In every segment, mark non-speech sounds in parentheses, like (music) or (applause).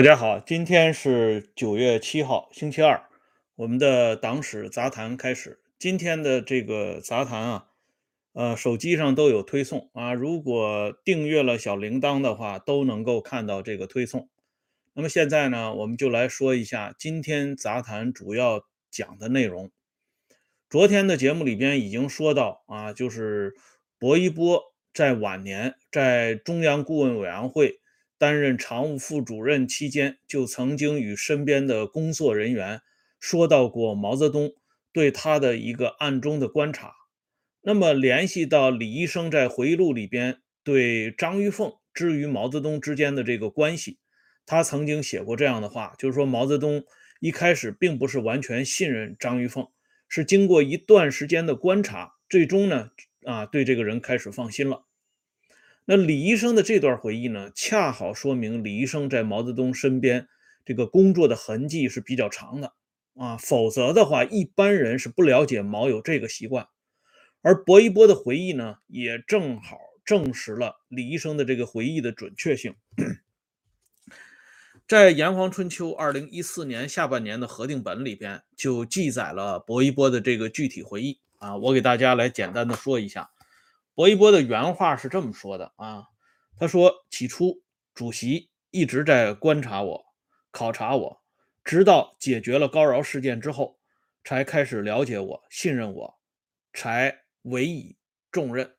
大家好，今天是九月七号，星期二，我们的党史杂谈开始。今天的这个杂谈啊，呃，手机上都有推送啊，如果订阅了小铃铛的话，都能够看到这个推送。那么现在呢，我们就来说一下今天杂谈主要讲的内容。昨天的节目里边已经说到啊，就是薄一波在晚年在中央顾问委员会。担任常务副主任期间，就曾经与身边的工作人员说到过毛泽东对他的一个暗中的观察。那么，联系到李医生在回忆录里边对张玉凤之于毛泽东之间的这个关系，他曾经写过这样的话，就是说毛泽东一开始并不是完全信任张玉凤，是经过一段时间的观察，最终呢，啊，对这个人开始放心了。那李医生的这段回忆呢，恰好说明李医生在毛泽东身边这个工作的痕迹是比较长的啊，否则的话，一般人是不了解毛有这个习惯。而薄一波的回忆呢，也正好证实了李医生的这个回忆的准确性。在《炎黄春秋》二零一四年下半年的核定本里边，就记载了薄一波的这个具体回忆啊，我给大家来简单的说一下。薄一波的原话是这么说的啊，他说：“起初，主席一直在观察我、考察我，直到解决了高饶事件之后，才开始了解我、信任我，才委以重任。”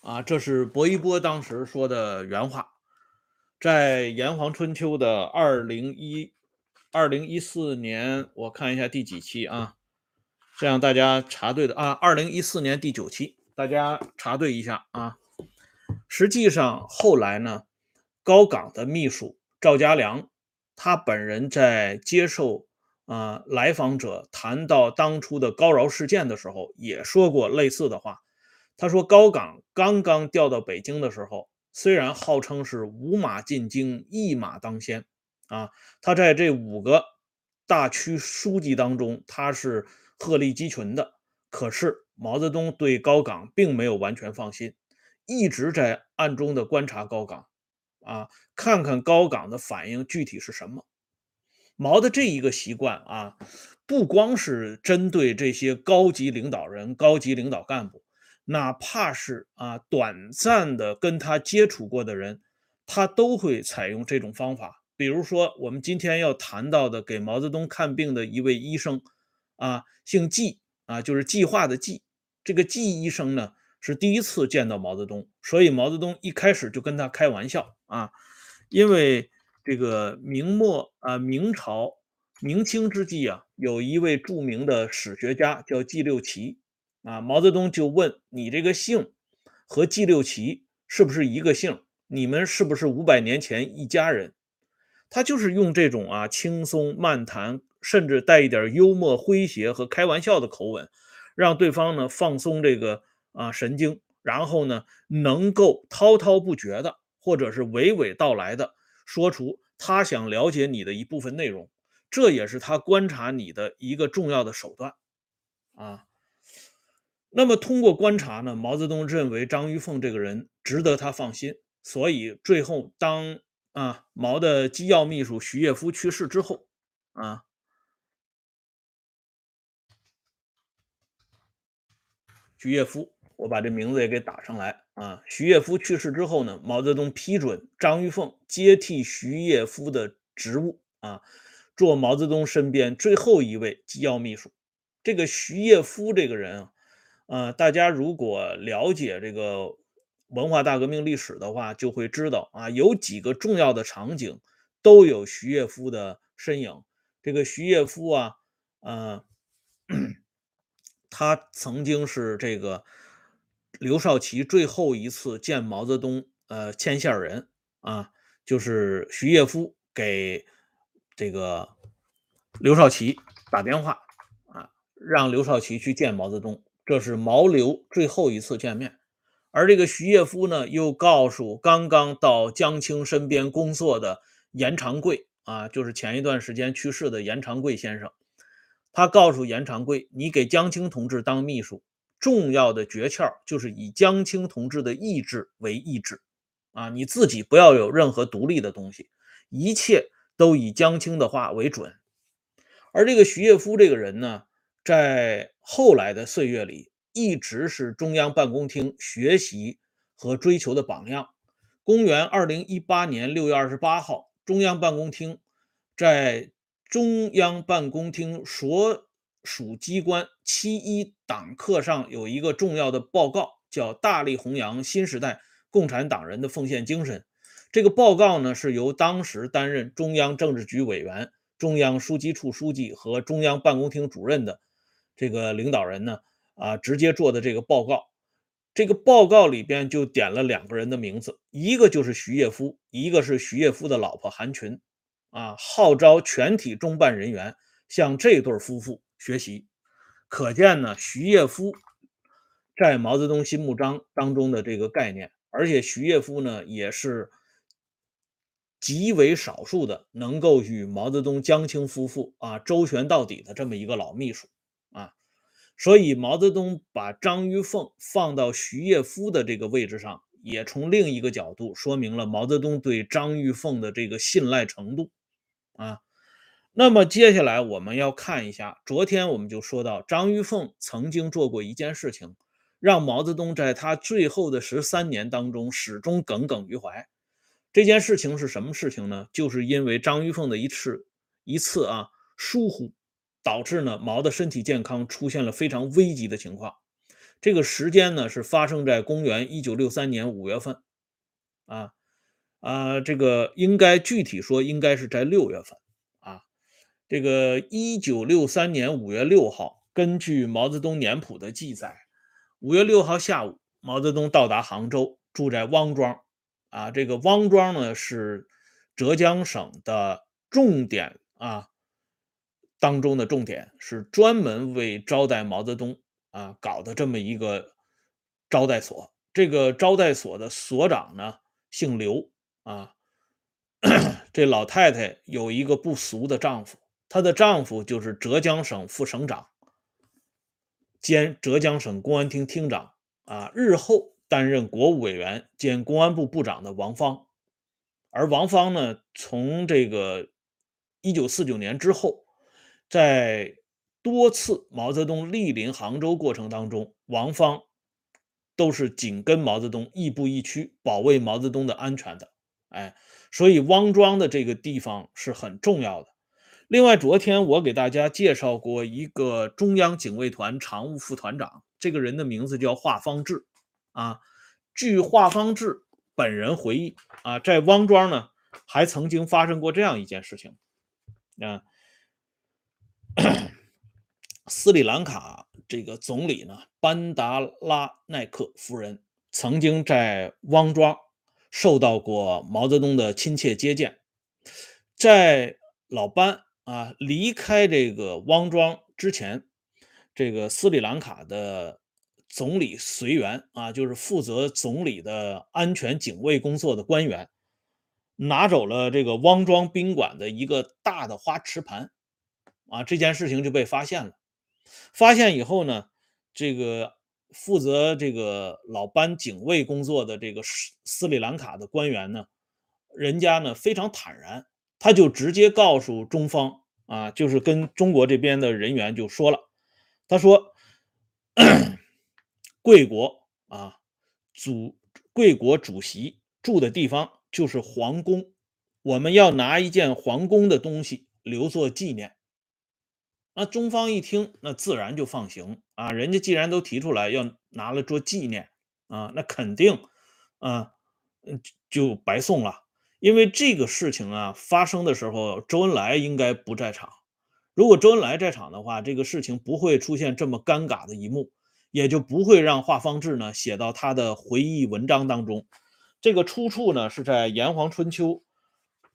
啊，这是薄一波当时说的原话，在《炎黄春秋》的二零一二零一四年，我看一下第几期啊？这样大家查对的啊，二零一四年第九期。大家查对一下啊！实际上后来呢，高岗的秘书赵家良，他本人在接受啊来访者谈到当初的高饶事件的时候，也说过类似的话。他说，高岗刚刚调到北京的时候，虽然号称是五马进京，一马当先啊，他在这五个大区书记当中，他是鹤立鸡群的，可是。毛泽东对高岗并没有完全放心，一直在暗中的观察高岗，啊，看看高岗的反应具体是什么。毛的这一个习惯啊，不光是针对这些高级领导人、高级领导干部，哪怕是啊短暂的跟他接触过的人，他都会采用这种方法。比如说，我们今天要谈到的给毛泽东看病的一位医生，啊，姓季，啊，就是计划的计。这个季医生呢是第一次见到毛泽东，所以毛泽东一开始就跟他开玩笑啊，因为这个明末啊明朝明清之际啊，有一位著名的史学家叫季六奇啊，毛泽东就问你这个姓和季六奇是不是一个姓？你们是不是五百年前一家人？他就是用这种啊轻松漫谈，甚至带一点幽默诙谐和开玩笑的口吻。让对方呢放松这个啊神经，然后呢能够滔滔不绝的，或者是娓娓道来的说出他想了解你的一部分内容，这也是他观察你的一个重要的手段啊。那么通过观察呢，毛泽东认为张玉凤这个人值得他放心，所以最后当啊毛的机要秘书徐业夫去世之后啊。徐业夫，我把这名字也给打上来啊。徐业夫去世之后呢，毛泽东批准张玉凤接替徐业夫的职务啊，做毛泽东身边最后一位机要秘书。这个徐业夫这个人啊，呃，大家如果了解这个文化大革命历史的话，就会知道啊，有几个重要的场景都有徐业夫的身影。这个徐业夫啊，呃。他曾经是这个刘少奇最后一次见毛泽东，呃，牵线人啊，就是徐业夫给这个刘少奇打电话啊，让刘少奇去见毛泽东，这是毛刘最后一次见面。而这个徐业夫呢，又告诉刚刚到江青身边工作的严长贵啊，就是前一段时间去世的严长贵先生。他告诉严长贵：“你给江青同志当秘书，重要的诀窍就是以江青同志的意志为意志，啊，你自己不要有任何独立的东西，一切都以江青的话为准。而这个徐业夫这个人呢，在后来的岁月里，一直是中央办公厅学习和追求的榜样。公元二零一八年六月二十八号，中央办公厅在中央办公厅所属机关七一党课上有一个重要的报告，叫“大力弘扬新时代共产党人的奉献精神”。这个报告呢，是由当时担任中央政治局委员、中央书记处书记和中央办公厅主任的这个领导人呢，啊，直接做的这个报告。这个报告里边就点了两个人的名字，一个就是徐业夫，一个是徐业夫的老婆韩群，啊，号召全体中办人员向这对夫妇学习。可见呢，徐业夫在毛泽东心目章当中的这个概念，而且徐业夫呢，也是极为少数的能够与毛泽东、江青夫妇啊周旋到底的这么一个老秘书啊。所以，毛泽东把张玉凤放到徐业夫的这个位置上，也从另一个角度说明了毛泽东对张玉凤的这个信赖程度啊。那么，接下来我们要看一下，昨天我们就说到，张玉凤曾经做过一件事情，让毛泽东在他最后的十三年当中始终耿耿于怀。这件事情是什么事情呢？就是因为张玉凤的一次一次啊疏忽。导致呢毛的身体健康出现了非常危急的情况。这个时间呢是发生在公元一九六三年五月份，啊啊，这个应该具体说应该是在六月份啊。这个一九六三年五月六号，根据毛泽东年谱的记载，五月六号下午，毛泽东到达杭州，住在汪庄。啊，这个汪庄呢是浙江省的重点啊。当中的重点是专门为招待毛泽东啊搞的这么一个招待所。这个招待所的所长呢姓刘啊，(clears throat) 这老太太有一个不俗的丈夫，她的丈夫就是浙江省副省长兼浙江省公安厅厅长啊，日后担任国务委员兼公安部部长的王芳。而王芳呢，从这个一九四九年之后。在多次毛泽东莅临杭州过程当中，王芳都是紧跟毛泽东，亦步亦趋，保卫毛泽东的安全的。哎，所以汪庄的这个地方是很重要的。另外，昨天我给大家介绍过一个中央警卫团常务副团长，这个人的名字叫华方志。啊，据华方志本人回忆，啊，在汪庄呢，还曾经发生过这样一件事情，啊。(clears throat) 斯里兰卡这个总理呢，班达拉奈克夫人曾经在汪庄受到过毛泽东的亲切接见。在老班啊离开这个汪庄之前，这个斯里兰卡的总理随员啊，就是负责总理的安全警卫工作的官员，拿走了这个汪庄宾馆的一个大的花池盘。啊，这件事情就被发现了。发现以后呢，这个负责这个老班警卫工作的这个斯斯里兰卡的官员呢，人家呢非常坦然，他就直接告诉中方啊，就是跟中国这边的人员就说了，他说，(coughs) 贵国啊主贵国主席住的地方就是皇宫，我们要拿一件皇宫的东西留作纪念。那中方一听，那自然就放行啊！人家既然都提出来要拿来做纪念啊，那肯定啊，就白送了。因为这个事情啊发生的时候，周恩来应该不在场。如果周恩来在场的话，这个事情不会出现这么尴尬的一幕，也就不会让华方志呢写到他的回忆文章当中。这个出处呢是在《炎黄春秋》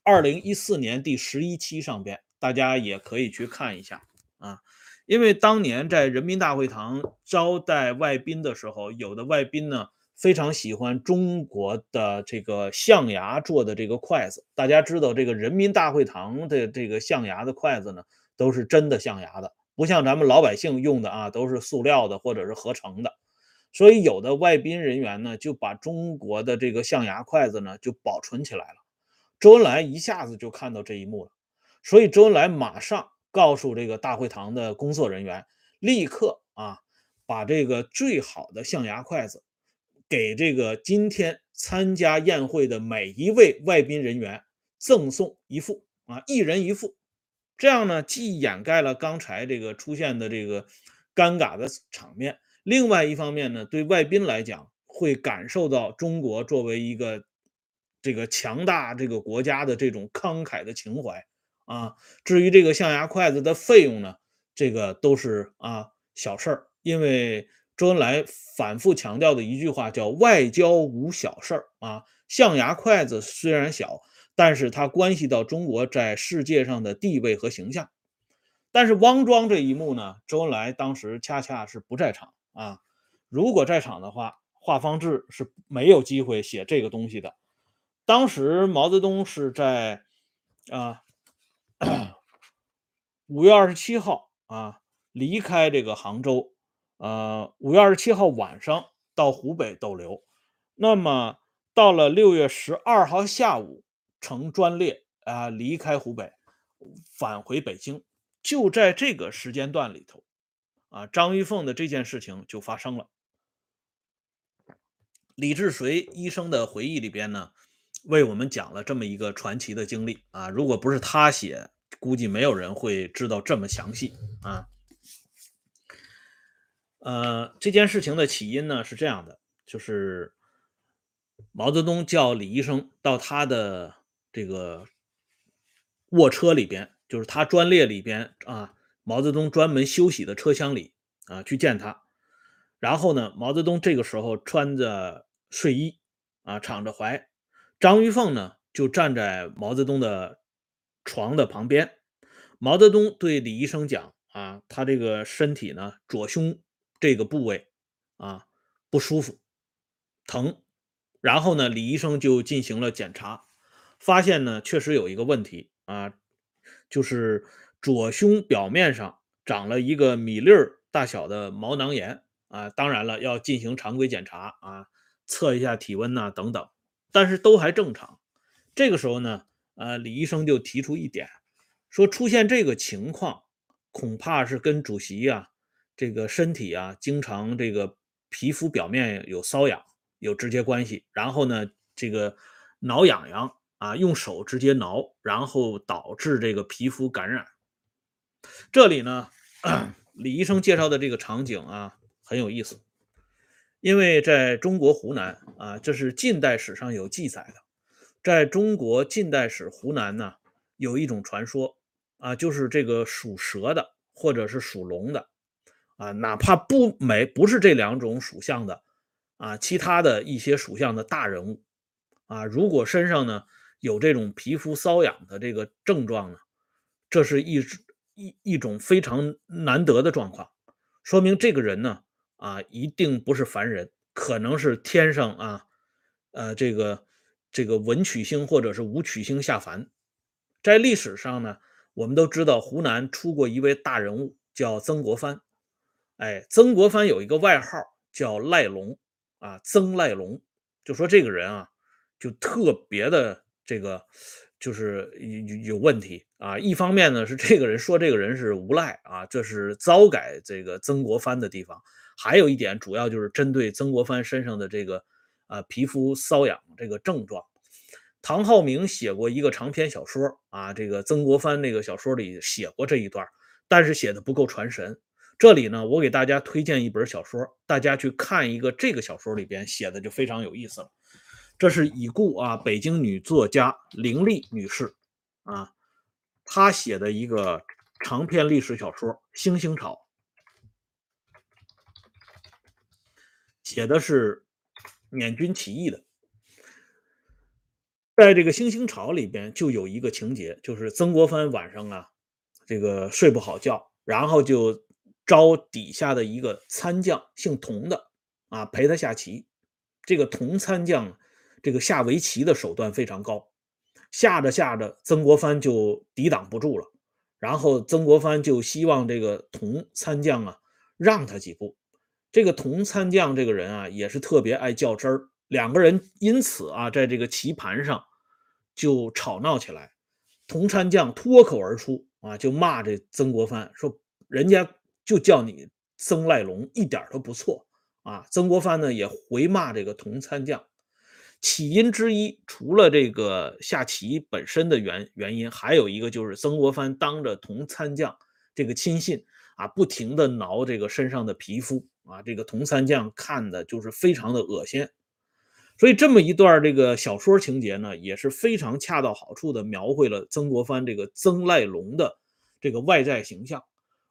二零一四年第十一期上边，大家也可以去看一下。因为当年在人民大会堂招待外宾的时候，有的外宾呢非常喜欢中国的这个象牙做的这个筷子。大家知道，这个人民大会堂的这个象牙的筷子呢，都是真的象牙的，不像咱们老百姓用的啊，都是塑料的或者是合成的。所以有的外宾人员呢，就把中国的这个象牙筷子呢就保存起来了。周恩来一下子就看到这一幕了，所以周恩来马上告诉这个大会堂的工作人员，立刻啊把这个最好的象牙筷子给这个今天参加宴会的每一位外宾人员赠送一副啊，一人一副。这样呢，既掩盖了刚才这个出现的这个尴尬的场面，另外一方面呢，对外宾来讲会感受到中国作为一个这个强大这个国家的这种慷慨的情怀啊。至于这个象牙筷子的费用呢，这个都是啊小事儿，因为周恩来反复强调的一句话叫“外交无小事儿”啊，象牙筷子虽然小。但是它关系到中国在世界上的地位和形象。但是汪庄这一幕呢，周恩来当时恰恰是不在场啊。如果在场的话，华方志是没有机会写这个东西的。当时毛泽东是在啊 (clears throat) 五月二十七号啊离开这个杭州，呃五月二十七号晚上到湖北逗留，那么到了六月十二号下午。乘专列啊离开湖北，返回北京。就在这个时间段里头，啊，张玉凤的这件事情就发生了。李志绥医生的回忆里边呢，为我们讲了这么一个传奇的经历啊。如果不是他写，估计没有人会知道这么详细啊。呃，这件事情的起因呢是这样的，就是毛泽东叫李医生到他的。这个卧车里边，就是他专列里边啊，毛泽东专门休息的车厢里啊，去见他。然后呢，毛泽东这个时候穿着睡衣啊，敞着怀。张玉凤呢，就站在毛泽东的床的旁边。毛泽东对李医生讲啊，他这个身体呢，左胸这个部位啊不舒服，疼。然后呢，李医生就进行了检查。发现呢，确实有一个问题啊，就是左胸表面上长了一个米粒儿大小的毛囊炎啊。当然了，要进行常规检查啊，测一下体温呐等等，但是都还正常。这个时候呢，呃，李医生就提出一点，说出现这个情况，恐怕是跟主席啊这个身体啊经常这个皮肤表面有瘙痒有直接关系。然后呢，这个挠痒痒。啊，用手直接挠，然后导致这个皮肤感染。这里呢，(clears throat) 李医生介绍的这个场景啊很有意思，因为在中国湖南啊，这是近代史上有记载的。在中国近代史湖南呢，有一种传说啊，就是这个属蛇的或者是属龙的啊，哪怕不没不是这两种属相的啊，其他的一些属相的大人物啊，如果身上呢。有这种皮肤瘙痒的这个症状呢，这是一一一种非常难得的状况，说明这个人呢啊一定不是凡人，可能是天上啊呃这个这个文曲星或者是武曲星下凡。在历史上呢，我们都知道湖南出过一位大人物叫曾国藩，哎，曾国藩有一个外号叫赖龙啊，曾赖龙，就说这个人啊就特别的。这个就是有有问题啊！一方面呢是这个人说这个人是无赖啊，这是糟改这个曾国藩的地方；还有一点，主要就是针对曾国藩身上的这个啊皮肤瘙痒这个症状。唐浩明写过一个长篇小说啊，这个曾国藩那个小说里写过这一段，但是写的不够传神。这里呢，我给大家推荐一本小说，大家去看一个这个小说里边写的就非常有意思了。这是已故啊，北京女作家凌丽女士啊，她写的一个长篇历史小说《星星草》，写的是缅军起义的。在这个《星星草》里边，就有一个情节，就是曾国藩晚上啊，这个睡不好觉，然后就招底下的一个参将，姓童的啊，陪他下棋。这个童参将。这个下围棋的手段非常高，下着下着，曾国藩就抵挡不住了。然后曾国藩就希望这个童参将啊让他几步。这个童参将这个人啊也是特别爱较真儿，两个人因此啊在这个棋盘上就吵闹起来。童参将脱口而出啊，就骂这曾国藩说：“人家就叫你曾赖龙，一点都不错啊。”曾国藩呢也回骂这个童参将。起因之一，除了这个下棋本身的原原因，还有一个就是曾国藩当着童参将这个亲信啊，不停的挠这个身上的皮肤啊，这个童三将看的就是非常的恶心。所以这么一段这个小说情节呢，也是非常恰到好处的描绘了曾国藩这个曾赖龙的这个外在形象。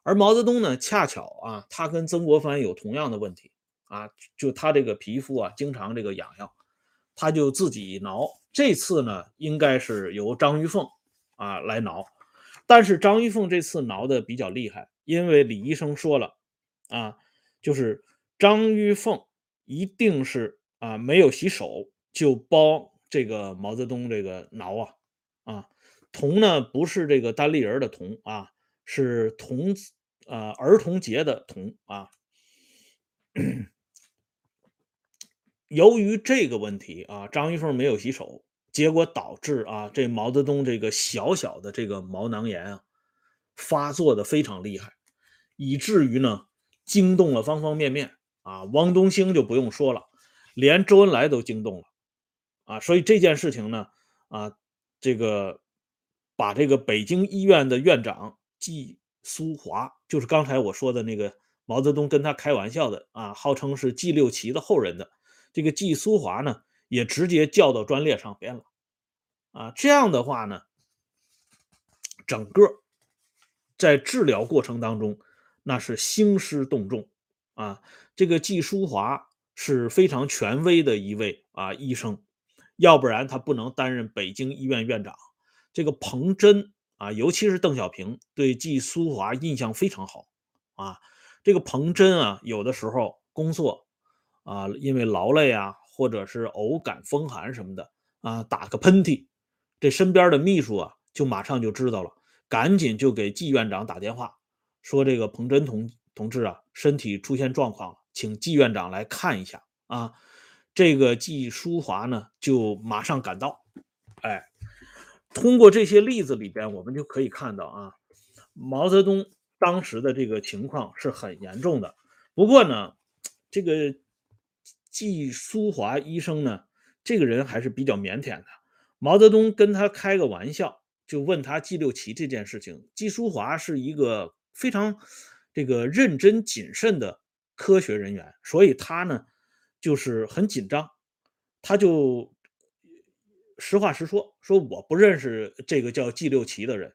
而毛泽东呢，恰巧啊，他跟曾国藩有同样的问题啊，就他这个皮肤啊，经常这个痒痒。他就自己挠，这次呢，应该是由张玉凤啊来挠，但是张玉凤这次挠的比较厉害，因为李医生说了啊，就是张玉凤一定是啊没有洗手就帮这个毛泽东这个挠啊啊，童呢不是这个单立人的童啊，是童啊儿童节的童啊。(clears throat) 由于这个问题啊，张玉凤没有洗手，结果导致啊，这毛泽东这个小小的这个毛囊炎啊，发作的非常厉害，以至于呢，惊动了方方面面啊。汪东兴就不用说了，连周恩来都惊动了啊。所以这件事情呢，啊，这个把这个北京医院的院长季苏华，就是刚才我说的那个毛泽东跟他开玩笑的啊，号称是季六奇的后人的。这个季苏华呢，也直接叫到专列上边了，啊，这样的话呢，整个在治疗过程当中，那是兴师动众啊。这个季苏华是非常权威的一位啊医生，要不然他不能担任北京医院院长。这个彭真啊，尤其是邓小平对季苏华印象非常好啊。这个彭真啊，有的时候工作。啊，因为劳累啊，或者是偶感风寒什么的啊，打个喷嚏，这身边的秘书啊，就马上就知道了，赶紧就给季院长打电话，说这个彭真同同志啊，身体出现状况了，请季院长来看一下啊。这个季淑华呢，就马上赶到。哎，通过这些例子里边，我们就可以看到啊，毛泽东当时的这个情况是很严重的。不过呢，这个。季淑华医生呢，这个人还是比较腼腆的。毛泽东跟他开个玩笑，就问他季六旗这件事情。季淑华是一个非常这个认真谨慎的科学人员，所以他呢就是很紧张，他就实话实说，说我不认识这个叫季六旗的人。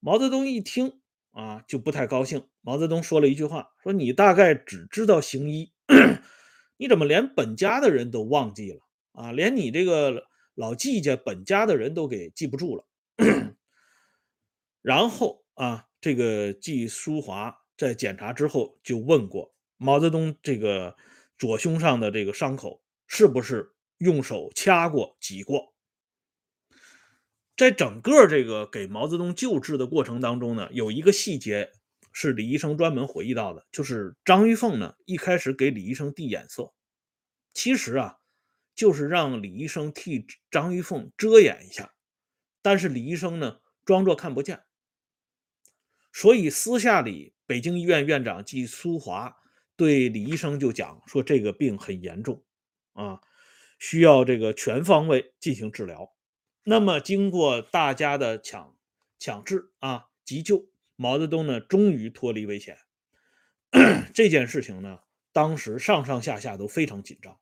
毛泽东一听啊，就不太高兴。毛泽东说了一句话，说你大概只知道行医。(clears throat) 你怎么连本家的人都忘记了啊？连你这个老季家本家的人都给记不住了。(clears throat) 然后啊，这个季淑华在检查之后就问过毛泽东，这个左胸上的这个伤口是不是用手掐过、挤过？在整个这个给毛泽东救治的过程当中呢，有一个细节。是李医生专门回忆到的，就是张玉凤呢一开始给李医生递眼色，其实啊就是让李医生替张玉凤遮掩一下，但是李医生呢装作看不见，所以私下里北京医院院长季苏华对李医生就讲说这个病很严重啊，需要这个全方位进行治疗。那么经过大家的抢抢治啊急救。毛泽东呢，终于脱离危险。这件事情呢，当时上上下下都非常紧张，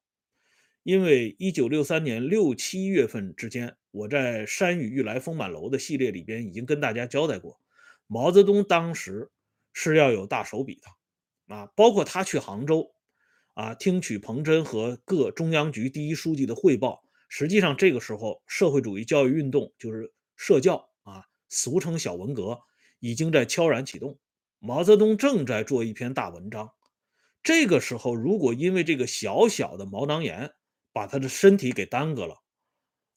因为一九六三年六七月份之间，我在《山雨欲来风满楼》的系列里边已经跟大家交代过，毛泽东当时是要有大手笔的啊，包括他去杭州啊，听取彭真和各中央局第一书记的汇报。实际上，这个时候社会主义教育运动就是社教啊，俗称小文革。已经在悄然启动，毛泽东正在做一篇大文章。这个时候，如果因为这个小小的毛囊炎把他的身体给耽搁了，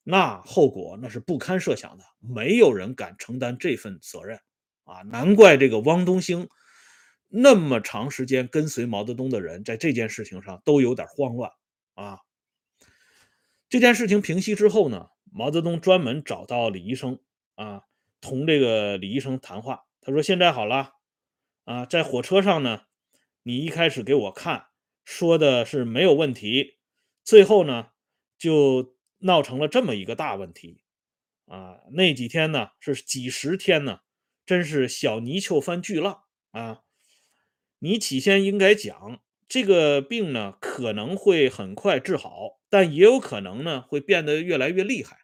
那后果那是不堪设想的。没有人敢承担这份责任啊！难怪这个汪东兴那么长时间跟随毛泽东的人，在这件事情上都有点慌乱啊。这件事情平息之后呢，毛泽东专门找到李医生啊，同这个李医生谈话。他说：“现在好了，啊，在火车上呢，你一开始给我看说的是没有问题，最后呢，就闹成了这么一个大问题，啊，那几天呢是几十天呢，真是小泥鳅翻巨浪啊！你起先应该讲这个病呢可能会很快治好，但也有可能呢会变得越来越厉害。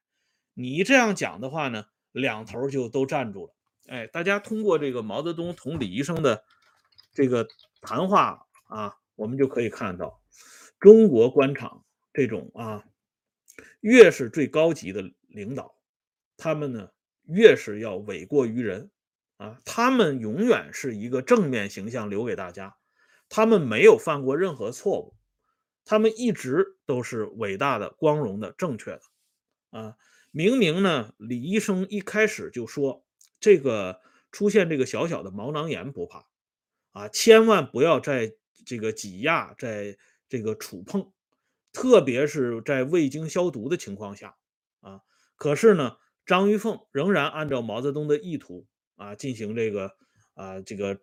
你这样讲的话呢，两头就都站住了。”哎，大家通过这个毛泽东同李医生的这个谈话啊，我们就可以看到，中国官场这种啊，越是最高级的领导，他们呢越是要诿过于人啊，他们永远是一个正面形象留给大家，他们没有犯过任何错误，他们一直都是伟大的、光荣的、正确的啊。明明呢，李医生一开始就说。这个出现这个小小的毛囊炎不怕啊，千万不要在这个挤压，在这个触碰，特别是在未经消毒的情况下啊。可是呢，张玉凤仍然按照毛泽东的意图啊进行这个啊这个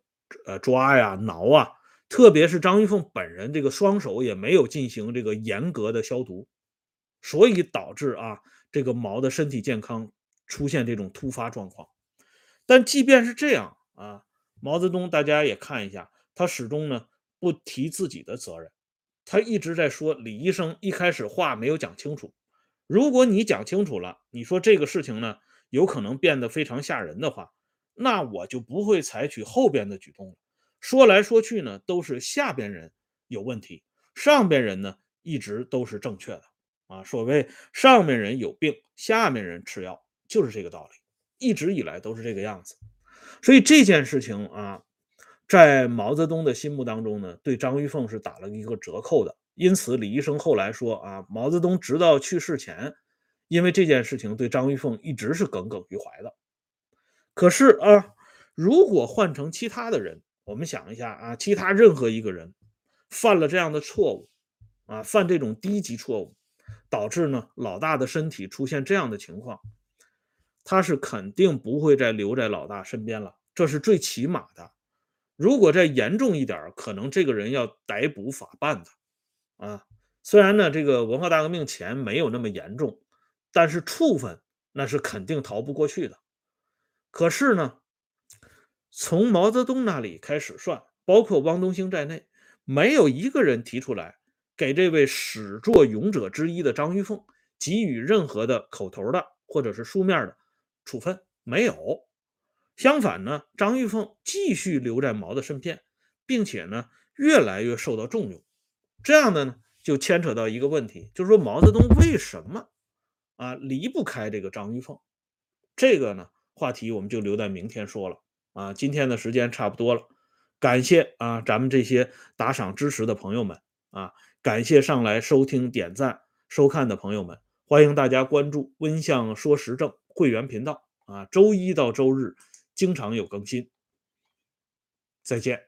呃抓呀挠啊，特别是张玉凤本人这个双手也没有进行这个严格的消毒，所以导致啊这个毛的身体健康出现这种突发状况。但即便是这样啊，毛泽东大家也看一下，他始终呢不提自己的责任，他一直在说李医生一开始话没有讲清楚。如果你讲清楚了，你说这个事情呢有可能变得非常吓人的话，那我就不会采取后边的举动了。说来说去呢，都是下边人有问题，上边人呢一直都是正确的啊。所谓上面人有病，下面人吃药，就是这个道理。一直以来都是这个样子，所以这件事情啊，在毛泽东的心目当中呢，对张玉凤是打了一个折扣的。因此，李医生后来说啊，毛泽东直到去世前，因为这件事情对张玉凤一直是耿耿于怀的。可是啊，如果换成其他的人，我们想一下啊，其他任何一个人犯了这样的错误啊，犯这种低级错误，导致呢老大的身体出现这样的情况。他是肯定不会再留在老大身边了，这是最起码的。如果再严重一点，可能这个人要逮捕法办的。啊，虽然呢，这个文化大革命前没有那么严重，但是处分那是肯定逃不过去的。可是呢，从毛泽东那里开始算，包括汪东兴在内，没有一个人提出来给这位始作俑者之一的张玉凤给予任何的口头的或者是书面的。处分没有，相反呢，张玉凤继续留在毛的身边，并且呢，越来越受到重用。这样的呢，就牵扯到一个问题，就是说毛泽东为什么啊离不开这个张玉凤？这个呢，话题我们就留在明天说了啊。今天的时间差不多了，感谢啊咱们这些打赏支持的朋友们啊，感谢上来收听、点赞、收看的朋友们，欢迎大家关注温相说时政。会员频道啊，周一到周日经常有更新。再见。